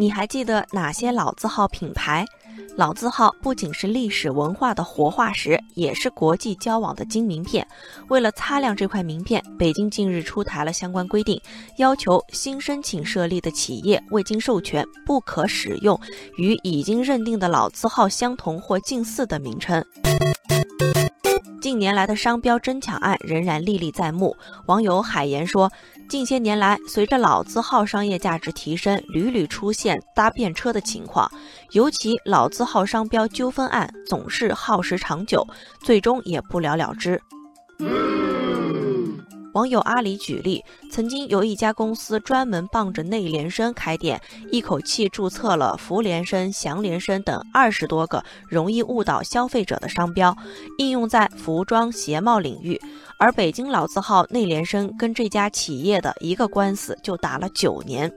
你还记得哪些老字号品牌？老字号不仅是历史文化的活化石，也是国际交往的金名片。为了擦亮这块名片，北京近日出台了相关规定，要求新申请设立的企业未经授权，不可使用与已经认定的老字号相同或近似的名称。近年来的商标争抢案仍然历历在目。网友海岩说，近些年来，随着老字号商业价值提升，屡屡出现搭便车的情况，尤其老字号商标纠纷案总是耗时长久，最终也不了了之。网友阿里举例，曾经有一家公司专门傍着内联升开店，一口气注册了福联升、祥联升等二十多个容易误导消费者的商标，应用在服装鞋帽领域。而北京老字号内联升跟这家企业的一个官司就打了九年。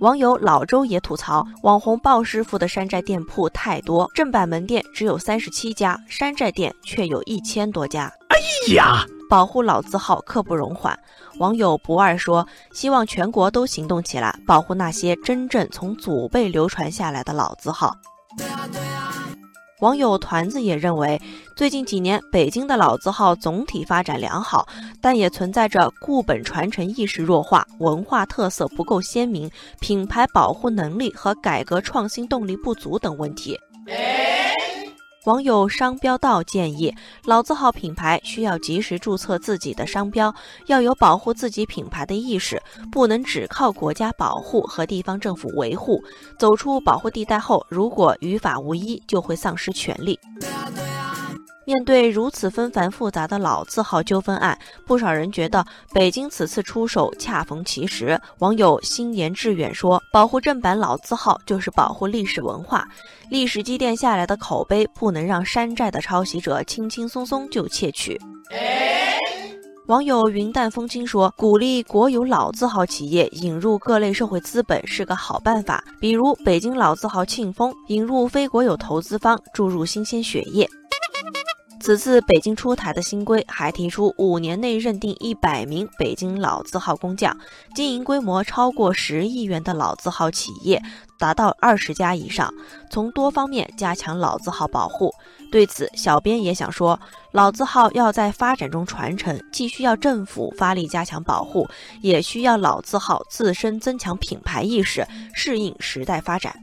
网友老周也吐槽，网红鲍师傅的山寨店铺太多，正版门店只有三十七家，山寨店却有一千多家。哎呀！保护老字号刻不容缓。网友不二说：“希望全国都行动起来，保护那些真正从祖辈流传下来的老字号。”网友团子也认为，最近几年北京的老字号总体发展良好，但也存在着固本传承意识弱化、文化特色不够鲜明、品牌保护能力和改革创新动力不足等问题。网友商标道建议，老字号品牌需要及时注册自己的商标，要有保护自己品牌的意识，不能只靠国家保护和地方政府维护。走出保护地带后，如果于法无依，就会丧失权利。面对如此纷繁复杂的老字号纠纷案，不少人觉得北京此次出手恰逢其时。网友心言致远说：“保护正版老字号就是保护历史文化，历史积淀下来的口碑不能让山寨的抄袭者轻轻松松就窃取。”网友云淡风轻说：“鼓励国有老字号企业引入各类社会资本是个好办法，比如北京老字号庆丰引入非国有投资方，注入新鲜血液。”此次北京出台的新规还提出，五年内认定一百名北京老字号工匠，经营规模超过十亿元的老字号企业达到二十家以上，从多方面加强老字号保护。对此，小编也想说，老字号要在发展中传承，既需要政府发力加强保护，也需要老字号自身增强品牌意识，适应时代发展。